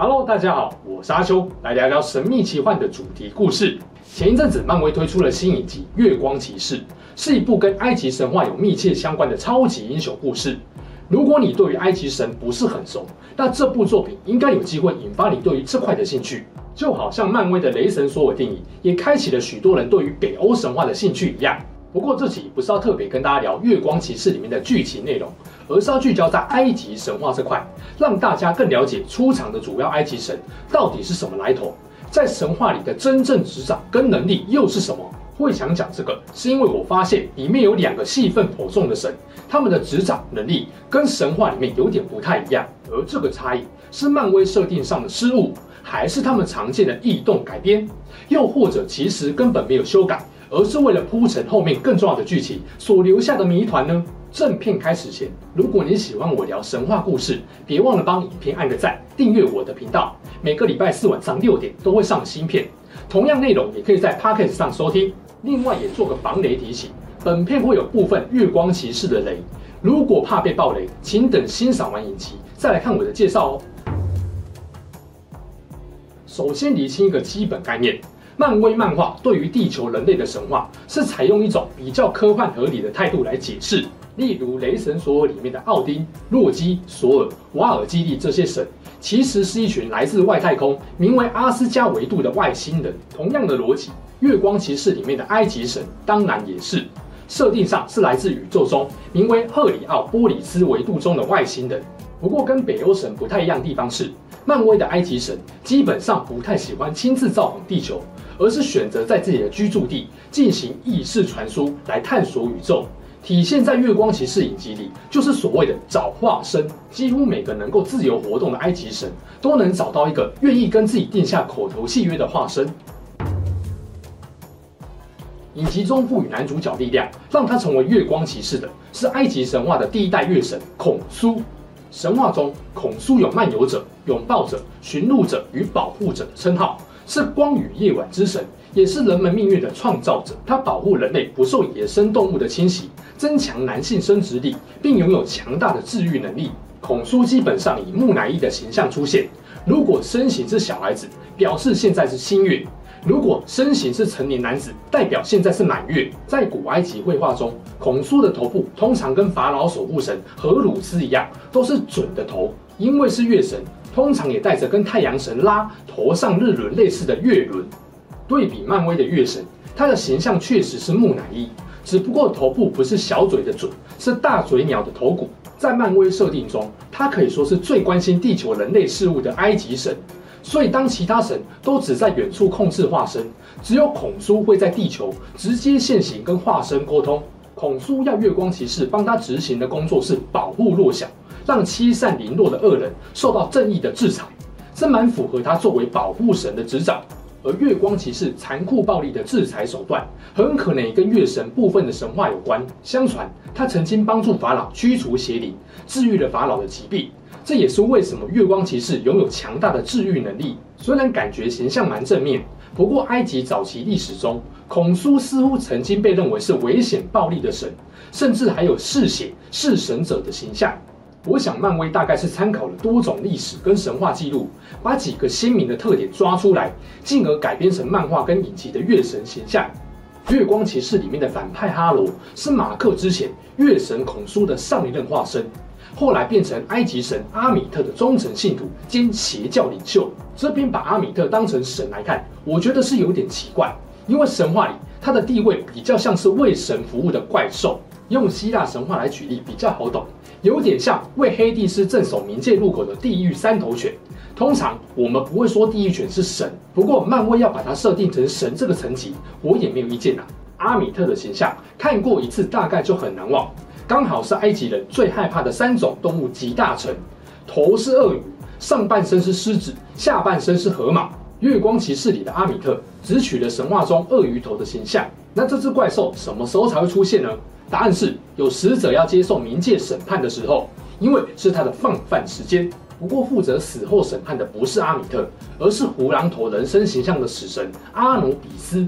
Hello，大家好，我是阿秋，来聊聊神秘奇幻的主题故事。前一阵子，漫威推出了新影集《月光骑士》，是一部跟埃及神话有密切相关的超级英雄故事。如果你对于埃及神不是很熟，那这部作品应该有机会引发你对于这块的兴趣。就好像漫威的《雷神索尔》电影也开启了许多人对于北欧神话的兴趣一样。不过这期不是要特别跟大家聊《月光骑士》里面的剧情内容，而是要聚焦在埃及神话这块，让大家更了解出场的主要埃及神到底是什么来头。在神话里的真正执掌跟能力又是什么？会想讲这个，是因为我发现里面有两个戏份颇重的神，他们的执掌能力跟神话里面有点不太一样。而这个差异是漫威设定上的失误，还是他们常见的异动改编，又或者其实根本没有修改，而是为了铺陈后面更重要的剧情所留下的谜团呢？正片开始前，如果你喜欢我聊神话故事，别忘了帮影片按个赞，订阅我的频道。每个礼拜四晚上六点都会上新片，同样内容也可以在 Podcast 上收听。另外也做个防雷提醒，本片会有部分月光骑士的雷，如果怕被爆雷，请等欣赏完影集再来看我的介绍哦。首先厘清一个基本概念，漫威漫画对于地球人类的神话是采用一种比较科幻合理的态度来解释。例如《雷神索尔》里面的奥丁、洛基、索尔、瓦尔基利这些神，其实是一群来自外太空、名为阿斯加维度的外星人。同样的逻辑，《月光骑士》里面的埃及神当然也是，设定上是来自宇宙中名为赫里奥波里斯维度中的外星人。不过跟北欧神不太一样地方是，漫威的埃及神基本上不太喜欢亲自造访地球，而是选择在自己的居住地进行意识传输来探索宇宙。体现在《月光骑士》影集里，就是所谓的找化身。几乎每个能够自由活动的埃及神，都能找到一个愿意跟自己定下口头契约的化身。影集中赋予男主角力量，让他成为月光骑士的，是埃及神话的第一代月神孔苏。神话中，孔苏有漫游者、拥抱者、寻路者与保护者的称号，是光与夜晚之神。也是人们命运的创造者，他保护人类不受野生动物的侵袭，增强男性生殖力，并拥有强大的治愈能力。孔苏基本上以木乃伊的形象出现，如果身形是小孩子，表示现在是新月；如果身形是成年男子，代表现在是满月。在古埃及绘画中，孔苏的头部通常跟法老守护神荷鲁斯一样，都是准的头，因为是月神，通常也带着跟太阳神拉头上日轮类似的月轮。对比漫威的月神，他的形象确实是木乃伊，只不过头部不是小嘴的嘴，是大嘴鸟的头骨。在漫威设定中，他可以说是最关心地球人类事物的埃及神。所以当其他神都只在远处控制化身，只有孔苏会在地球直接现形跟化身沟通。孔苏要月光骑士帮他执行的工作是保护弱小，让欺善凌弱的恶人受到正义的制裁，这蛮符合他作为保护神的执掌。而月光骑士残酷暴力的制裁手段，很可能也跟月神部分的神话有关。相传他曾经帮助法老驱除邪灵，治愈了法老的疾病。这也是为什么月光骑士拥有强大的治愈能力。虽然感觉形象蛮正面，不过埃及早期历史中，孔苏似乎曾经被认为是危险暴力的神，甚至还有嗜血弑神者的形象。我想，漫威大概是参考了多种历史跟神话记录，把几个鲜明的特点抓出来，进而改编成漫画跟影集的月神形象。月光骑士里面的反派哈罗是马克之前月神孔苏的上一任化身，后来变成埃及神阿米特的忠诚信徒兼邪教领袖。这边把阿米特当成神来看，我觉得是有点奇怪，因为神话里他的地位比较像是为神服务的怪兽。用希腊神话来举例比较好懂。有点像为黑帝斯镇守冥界入口的地狱三头犬。通常我们不会说地狱犬是神，不过漫威要把它设定成神这个层级，我也没有意见呐。阿米特的形象看过一次大概就很难忘，刚好是埃及人最害怕的三种动物集大成：头是鳄鱼，上半身是狮子，下半身是河马。月光骑士里的阿米特只取了神话中鳄鱼头的形象，那这只怪兽什么时候才会出现呢？答案是有死者要接受冥界审判的时候，因为是他的放饭时间。不过负责死后审判的不是阿米特，而是胡狼头人身形象的死神阿努比斯。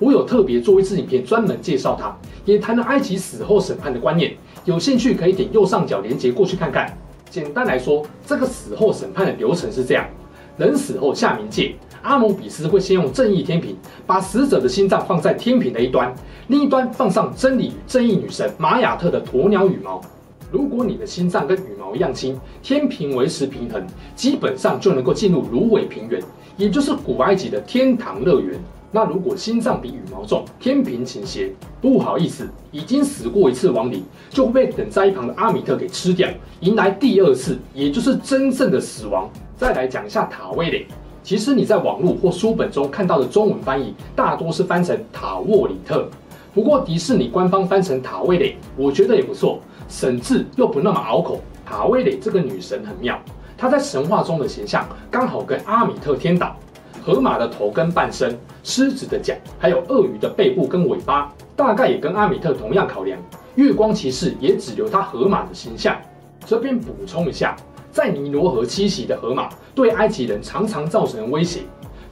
我有特别做一支影片专门介绍他，也谈了埃及死后审判的观念。有兴趣可以点右上角连结过去看看。简单来说，这个死后审判的流程是这样：人死后下冥界，阿姆比斯会先用正义天平把死者的心脏放在天平的一端，另一端放上真理与正义女神玛雅特的鸵鸟羽毛。如果你的心脏跟羽毛一样轻，天平维持平衡，基本上就能够进入芦苇平原，也就是古埃及的天堂乐园。那如果心脏比羽毛重，天平倾斜，不好意思，已经死过一次亡灵，就会被等在一旁的阿米特给吃掉，迎来第二次，也就是真正的死亡。再来讲一下塔威雷，其实你在网络或书本中看到的中文翻译，大多是翻成塔沃里特，不过迪士尼官方翻成塔威雷，我觉得也不错，省字又不那么拗口。塔威雷这个女神很妙，她在神话中的形象刚好跟阿米特颠倒。河马的头跟半身，狮子的脚，还有鳄鱼的背部跟尾巴，大概也跟阿米特同样考量。月光骑士也只留他河马的形象。这边补充一下，在尼罗河栖息的河马对埃及人常常造成威胁。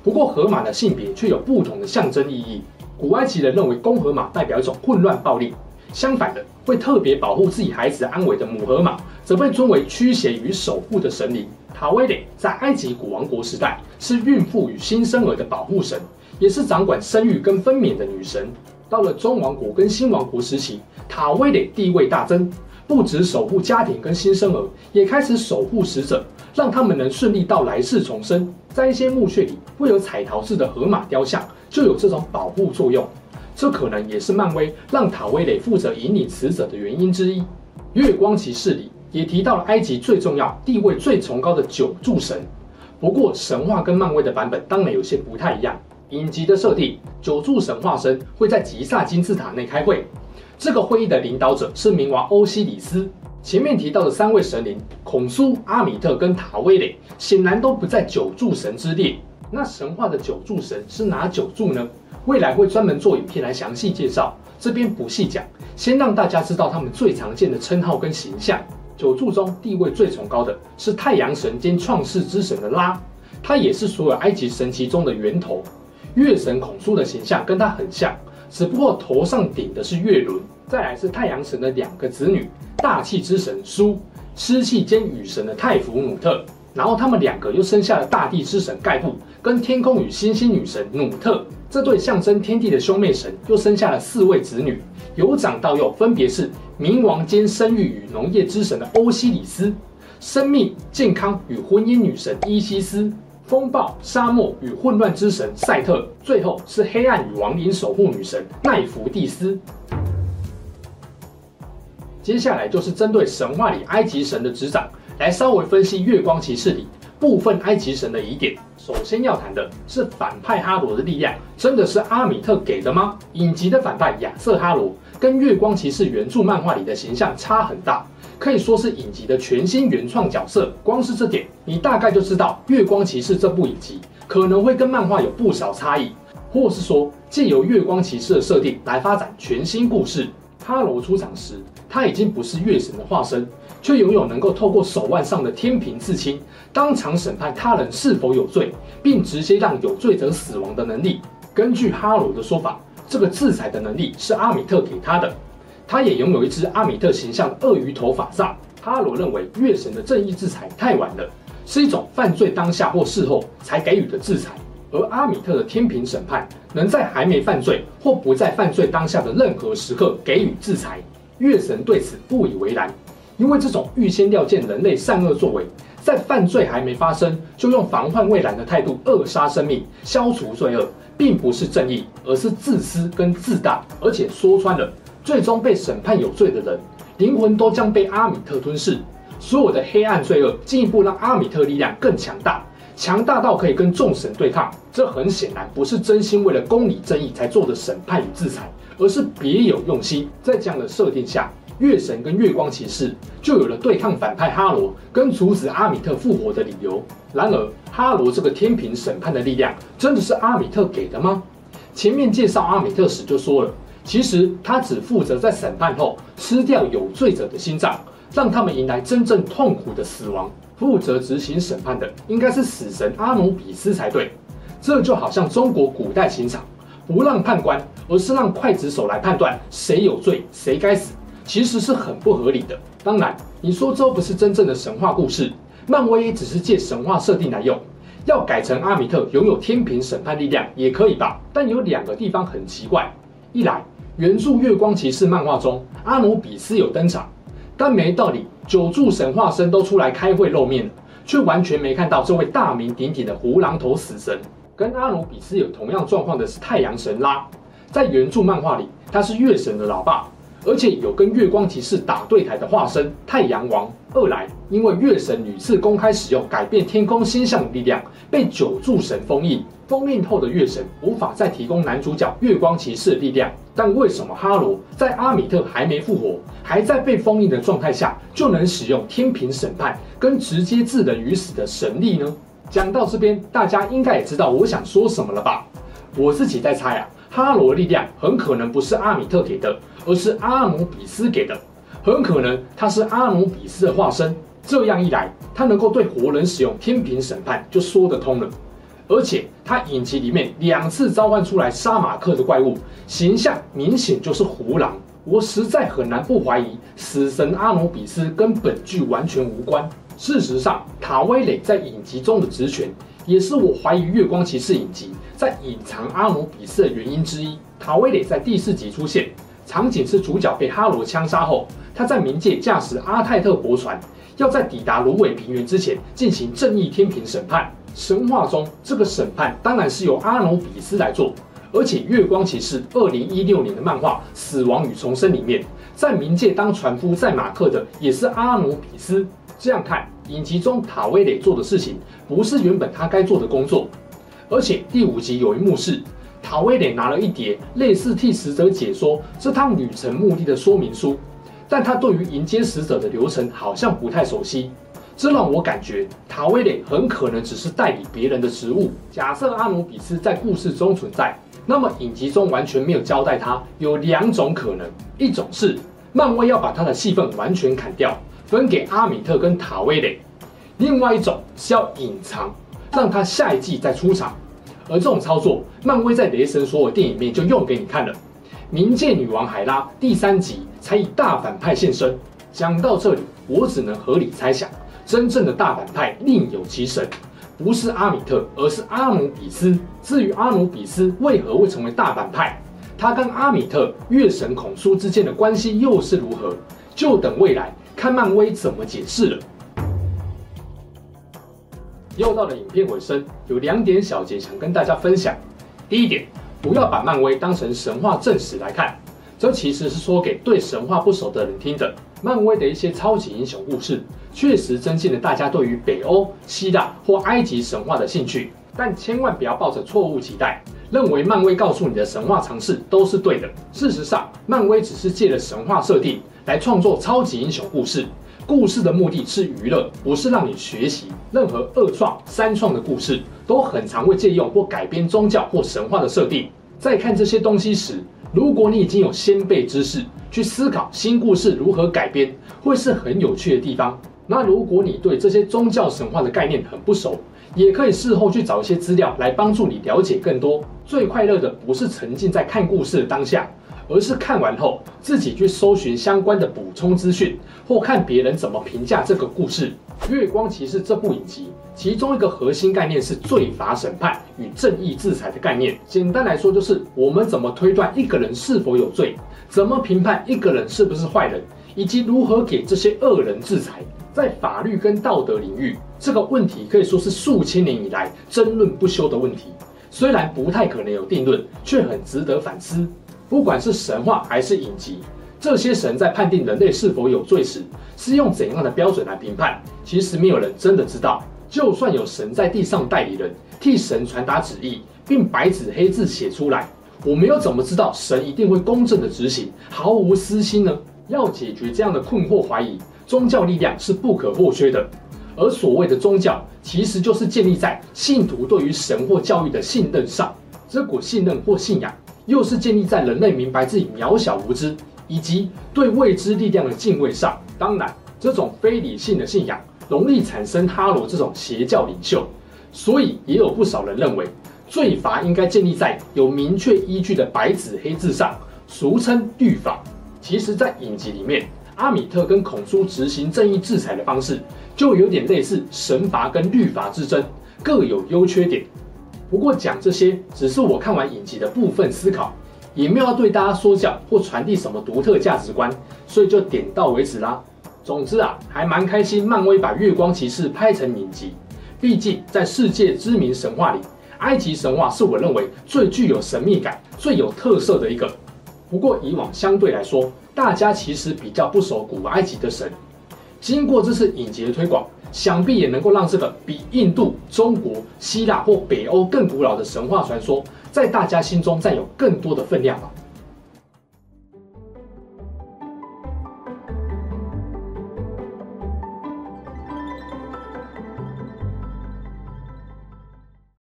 不过河马的性别却有不同的象征意义。古埃及人认为公河马代表一种混乱暴力，相反的，会特别保护自己孩子安危的母河马，则被尊为驱邪与守护的神灵。塔威雷在埃及古王国时代是孕妇与新生儿的保护神，也是掌管生育跟分娩的女神。到了中王国跟新王国时期，塔威雷地位大增，不止守护家庭跟新生儿，也开始守护死者，让他们能顺利到来世重生。在一些墓穴里，会有彩陶制的河马雕像，就有这种保护作用。这可能也是漫威让塔威雷负责引领死者的原因之一。月光骑士里。也提到了埃及最重要、地位最崇高的九柱神。不过，神话跟漫威的版本当然有些不太一样。影集的设定，九柱神化身会在吉萨金字塔内开会。这个会议的领导者是冥王欧西里斯。前面提到的三位神灵孔苏、阿米特跟塔威雷，显然都不在九柱神之列。那神话的九柱神是哪九柱呢？未来会专门做影片来详细介绍，这边不细讲，先让大家知道他们最常见的称号跟形象。九柱中地位最崇高的是太阳神兼创世之神的拉，他也是所有埃及神祇中的源头。月神孔苏的形象跟他很像，只不过头上顶的是月轮。再来是太阳神的两个子女，大气之神苏，湿气兼雨神的泰弗努特。然后他们两个又生下了大地之神盖布跟天空与星星女神努特。这对象征天地的兄妹神又生下了四位子女，由长到幼分别是。冥王兼生育与农业之神的欧西里斯，生命、健康与婚姻女神伊西斯，风暴、沙漠与混乱之神赛特，最后是黑暗与亡灵守护女神奈芙蒂斯。接下来就是针对神话里埃及神的执掌，来稍微分析月光骑士里部分埃及神的疑点。首先要谈的是反派哈罗的力量，真的是阿米特给的吗？影集的反派亚瑟哈罗。跟月光骑士原著漫画里的形象差很大，可以说是影集的全新原创角色。光是这点，你大概就知道月光骑士这部影集可能会跟漫画有不少差异，或是说借由月光骑士的设定来发展全新故事。哈罗出场时，他已经不是月神的化身，却拥有能够透过手腕上的天平刺青，当场审判他人是否有罪，并直接让有罪者死亡的能力。根据哈罗的说法。这个制裁的能力是阿米特给他的，他也拥有一只阿米特形象的鳄鱼头法杖。哈罗认为月神的正义制裁太晚了，是一种犯罪当下或事后才给予的制裁，而阿米特的天平审判能在还没犯罪或不在犯罪当下的任何时刻给予制裁。月神对此不以为然，因为这种预先料见人类善恶作为，在犯罪还没发生就用防患未然的态度扼杀生命、消除罪恶。并不是正义，而是自私跟自大。而且说穿了，最终被审判有罪的人，灵魂都将被阿米特吞噬。所有的黑暗罪恶进一步让阿米特力量更强大，强大到可以跟众神对抗。这很显然不是真心为了公理正义才做的审判与制裁，而是别有用心。在这样的设定下，月神跟月光骑士就有了对抗反派哈罗跟阻止阿米特复活的理由。然而，哈罗这个天平审判的力量，真的是阿米特给的吗？前面介绍阿米特时就说了，其实他只负责在审判后吃掉有罪者的心脏，让他们迎来真正痛苦的死亡。负责执行审判的应该是死神阿努比斯才对。这就好像中国古代刑场，不让判官，而是让刽子手来判断谁有罪，谁该死。其实是很不合理的。当然，你说这不是真正的神话故事，漫威也只是借神话设定来用。要改成阿米特拥有天平审判力量也可以吧？但有两个地方很奇怪：一来，原著《月光骑士》漫画中，阿努比斯有登场，但没道理九柱神化身都出来开会露面了，却完全没看到这位大名鼎鼎的胡狼头死神。跟阿努比斯有同样状况的是太阳神拉，在原著漫画里，他是月神的老爸。而且有跟月光骑士打对台的化身太阳王。二来，因为月神屡次公开使用改变天空星象的力量，被九柱神封印。封印后的月神无法再提供男主角月光骑士的力量。但为什么哈罗在阿米特还没复活，还在被封印的状态下，就能使用天平审判跟直接置人于死的神力呢？讲到这边，大家应该也知道我想说什么了吧？我自己在猜啊。哈罗力量很可能不是阿米特给的，而是阿努比斯给的。很可能他是阿努比斯的化身。这样一来，他能够对活人使用天平审判就说得通了。而且他影集里面两次召唤出来杀马克的怪物，形象明显就是胡狼。我实在很难不怀疑死神阿努比斯跟本剧完全无关。事实上，塔威雷在影集中的职权。也是我怀疑《月光骑士》影集在隐藏阿努比斯的原因之一。塔威雷在第四集出现，场景是主角被哈罗枪杀后，他在冥界驾驶阿泰特驳船，要在抵达芦苇平原之前进行正义天平审判。神话中这个审判当然是由阿努比斯来做，而且《月光骑士》二零一六年的漫画《死亡与重生》里面，在冥界当船夫载马克的也是阿努比斯。这样看，影集中塔威雷做的事情不是原本他该做的工作，而且第五集有一幕是塔威雷拿了一叠类似替死者解说这趟旅程目的的说明书，但他对于迎接死者的流程好像不太熟悉，这让我感觉塔威雷很可能只是代理别人的职务。假设阿努比斯在故事中存在，那么影集中完全没有交代他，有两种可能：一种是漫威要把他的戏份完全砍掉。分给阿米特跟塔威雷，另外一种是要隐藏，让他下一季再出场。而这种操作，漫威在雷神索尔电影里面就用给你看了。冥界女王海拉第三集才以大反派现身。讲到这里，我只能合理猜想，真正的大反派另有其神，不是阿米特，而是阿努比斯。至于阿努比斯为何会成为大反派，他跟阿米特、月神孔苏之间的关系又是如何，就等未来。看漫威怎么解释了。又到了影片尾声，有两点小节想跟大家分享。第一点，不要把漫威当成神话正史来看，这其实是说给对神话不熟的人听的。漫威的一些超级英雄故事，确实增进了大家对于北欧、希腊或埃及神话的兴趣，但千万不要抱着错误期待，认为漫威告诉你的神话常识都是对的。事实上，漫威只是借了神话设定。来创作超级英雄故事，故事的目的是娱乐，不是让你学习。任何二创、三创的故事，都很常会借用或改编宗教或神话的设定。在看这些东西时，如果你已经有先备知识，去思考新故事如何改编，会是很有趣的地方。那如果你对这些宗教神话的概念很不熟，也可以事后去找一些资料来帮助你了解更多。最快乐的不是沉浸在看故事的当下。而是看完后自己去搜寻相关的补充资讯，或看别人怎么评价这个故事。《月光骑士》这部影集，其中一个核心概念是罪罚审判与正义制裁的概念。简单来说，就是我们怎么推断一个人是否有罪，怎么评判一个人是不是坏人，以及如何给这些恶人制裁。在法律跟道德领域，这个问题可以说是数千年以来争论不休的问题。虽然不太可能有定论，却很值得反思。不管是神话还是影集，这些神在判定人类是否有罪时，是用怎样的标准来评判？其实没有人真的知道。就算有神在地上代理人，替神传达旨意，并白纸黑字写出来，我们又怎么知道神一定会公正的执行，毫无私心呢？要解决这样的困惑怀疑，宗教力量是不可或缺的。而所谓的宗教，其实就是建立在信徒对于神或教育的信任上。这股信任或信仰，又是建立在人类明白自己渺小无知，以及对未知力量的敬畏上。当然，这种非理性的信仰，容易产生哈罗这种邪教领袖。所以，也有不少人认为，罪罚应该建立在有明确依据的白纸黑字上，俗称律法。其实，在影集里面，阿米特跟孔叔执行正义制裁的方式，就有点类似神罚跟律法之争，各有优缺点。不过讲这些只是我看完影集的部分思考，也没有要对大家说教或传递什么独特价值观，所以就点到为止啦。总之啊，还蛮开心，漫威把月光骑士拍成影集。毕竟在世界知名神话里，埃及神话是我认为最具有神秘感、最有特色的一个。不过以往相对来说，大家其实比较不熟古埃及的神。经过这次影集的推广，想必也能够让这个比印度、中国、希腊或北欧更古老的神话传说，在大家心中占有更多的分量吧。